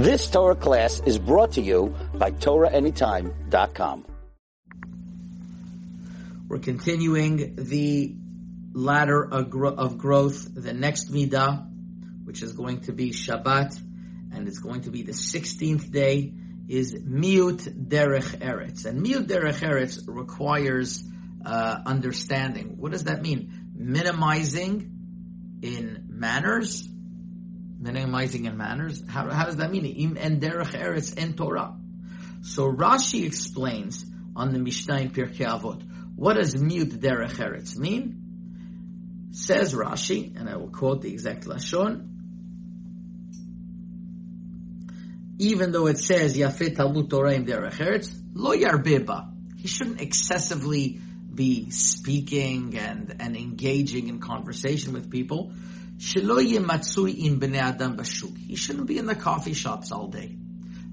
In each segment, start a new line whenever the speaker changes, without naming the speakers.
This Torah class is brought to you by TorahAnytime.com.
We're continuing the ladder of, gro- of growth, the next midah, which is going to be Shabbat, and it's going to be the 16th day, is miut derech eretz. And miut derech eretz requires uh, understanding. What does that mean? Minimizing in manners, minimizing in manners. How, how does that mean? Im en derech eretz en Torah. So Rashi explains on the Mishnah in Pirkei Avot. What does miut derech eretz mean? Says Rashi, and I will quote the exact lashon. Even though it says Yafeh Talmud Torah im derech eretz, lo yarbeba. He shouldn't excessively be speaking and, and engaging in conversation with people. He shouldn't be in the coffee shops all day.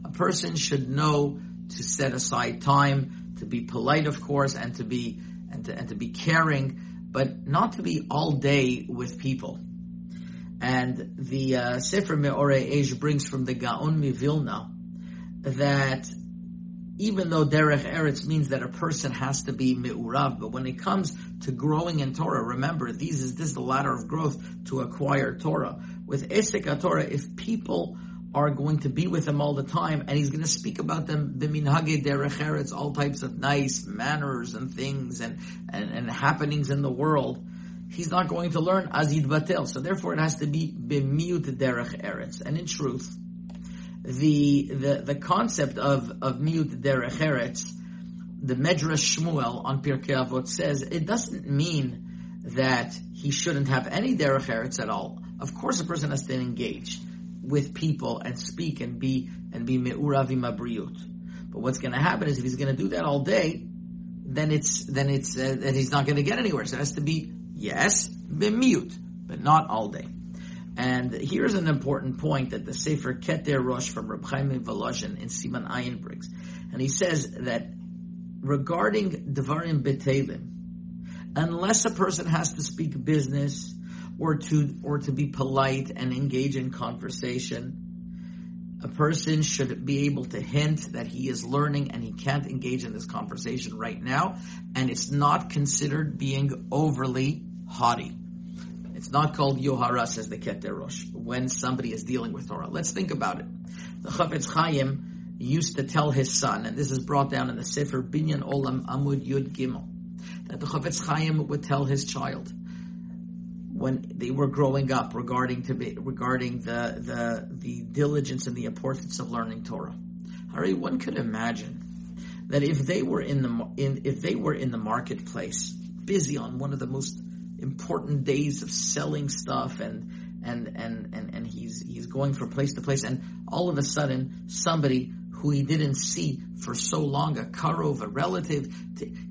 A person should know to set aside time to be polite, of course, and to be and to, and to be caring, but not to be all day with people. And the uh, Sefer Me'orei Eish brings from the Gaon Mivilna that even though derech eretz means that a person has to be me'urav, but when it comes to growing in Torah, remember these is this is the ladder of growth to acquire Torah. With Esek Torah, if people are going to be with him all the time, and he's going to speak about them b'minhage derech eretz, all types of nice manners and things and, and, and happenings in the world, he's not going to learn azid batel. So therefore, it has to be b'miut derech eretz. And in truth, the the the concept of of miut derech eretz, the Medrash Shmuel on Pirkei Avot says it doesn't mean that he shouldn't have any derech eretz at all. Of course, a person has to engage with people and speak and be and be me'uravim abriut. But what's going to happen is if he's going to do that all day, then it's then it's uh, that he's not going to get anywhere. So it has to be yes, b'miut, but not all day. And here's an important point that the Sefer Keter Rosh from Reb Chaim in Siman Ayin brings. And he says that regarding Devarim Betelim, unless a person has to speak business or to, or to be polite and engage in conversation, a person should be able to hint that he is learning and he can't engage in this conversation right now. And it's not considered being overly haughty. It's not called Yohara, says the Keter Rosh, when somebody is dealing with Torah. Let's think about it. The Chafetz Chaim used to tell his son, and this is brought down in the Sefer Binyan Olam Amud Yud Gimel, that the Chafetz Chaim would tell his child when they were growing up regarding to be, regarding the, the the diligence and the importance of learning Torah. Harei, one could imagine that if they were in the in if they were in the marketplace, busy on one of the most important days of selling stuff and and and and, and he's he's going from place to place and all of a sudden somebody who he didn't see for so long, a karov, a relative,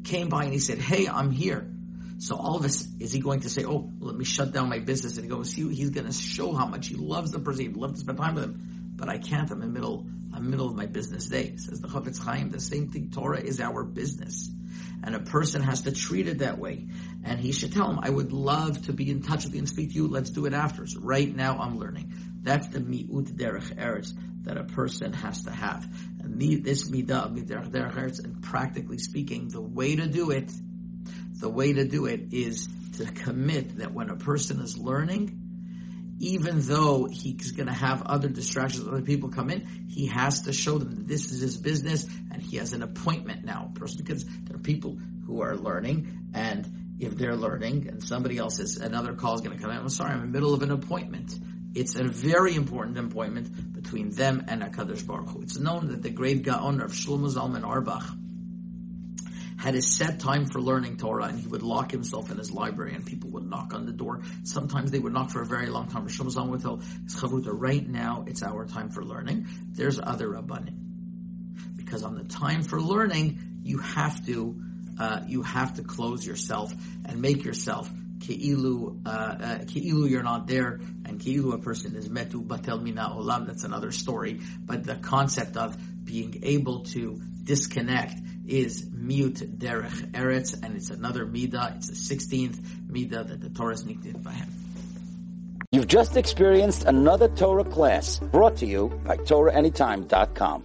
came by and he said, "Hey, I'm here." So all of us, is he going to say, "Oh, let me shut down my business"? And he goes, he, "He's going to show how much he loves the person. He'd love to spend time with him, but I can't. I'm in the middle. I'm in the middle of my business day." Says the Chafetz Chaim. The same thing. Torah is our business and a person has to treat it that way. And he should tell him, I would love to be in touch with you and speak to you. Let's do it after. So right now I'm learning. That's the mi'ut derech eretz that a person has to have. And this midah, derech eretz, and practically speaking, the way to do it, the way to do it is to commit that when a person is learning, even though he's going to have other distractions, other people come in, he has to show them that this is his business and he has an appointment now. Person, because there are people who are learning, and if they're learning and somebody else is another call is going to come in, I'm sorry, I'm in the middle of an appointment. It's a very important appointment between them and Hakadosh Baruch Hu. It's known that the great Gaon of Shlomo Zalman Auerbach had a set time for learning Torah, and he would lock himself in his library, and people would knock on the door. Sometimes they would knock for a very long time. Rosh would tell his chavruta, right now it's our time for learning. There's other rabbanim, because on the time for learning, you have to uh, you have to close yourself and make yourself keilu uh, uh, keilu you're not there, and keilu a person is metu batel mina olam. That's another story. But the concept of being able to disconnect is miut derech eretz, and it's another midah. It's the sixteenth midah that the Torah is nicknamed by him.
You've just experienced another Torah class brought to you by TorahAnytime.com.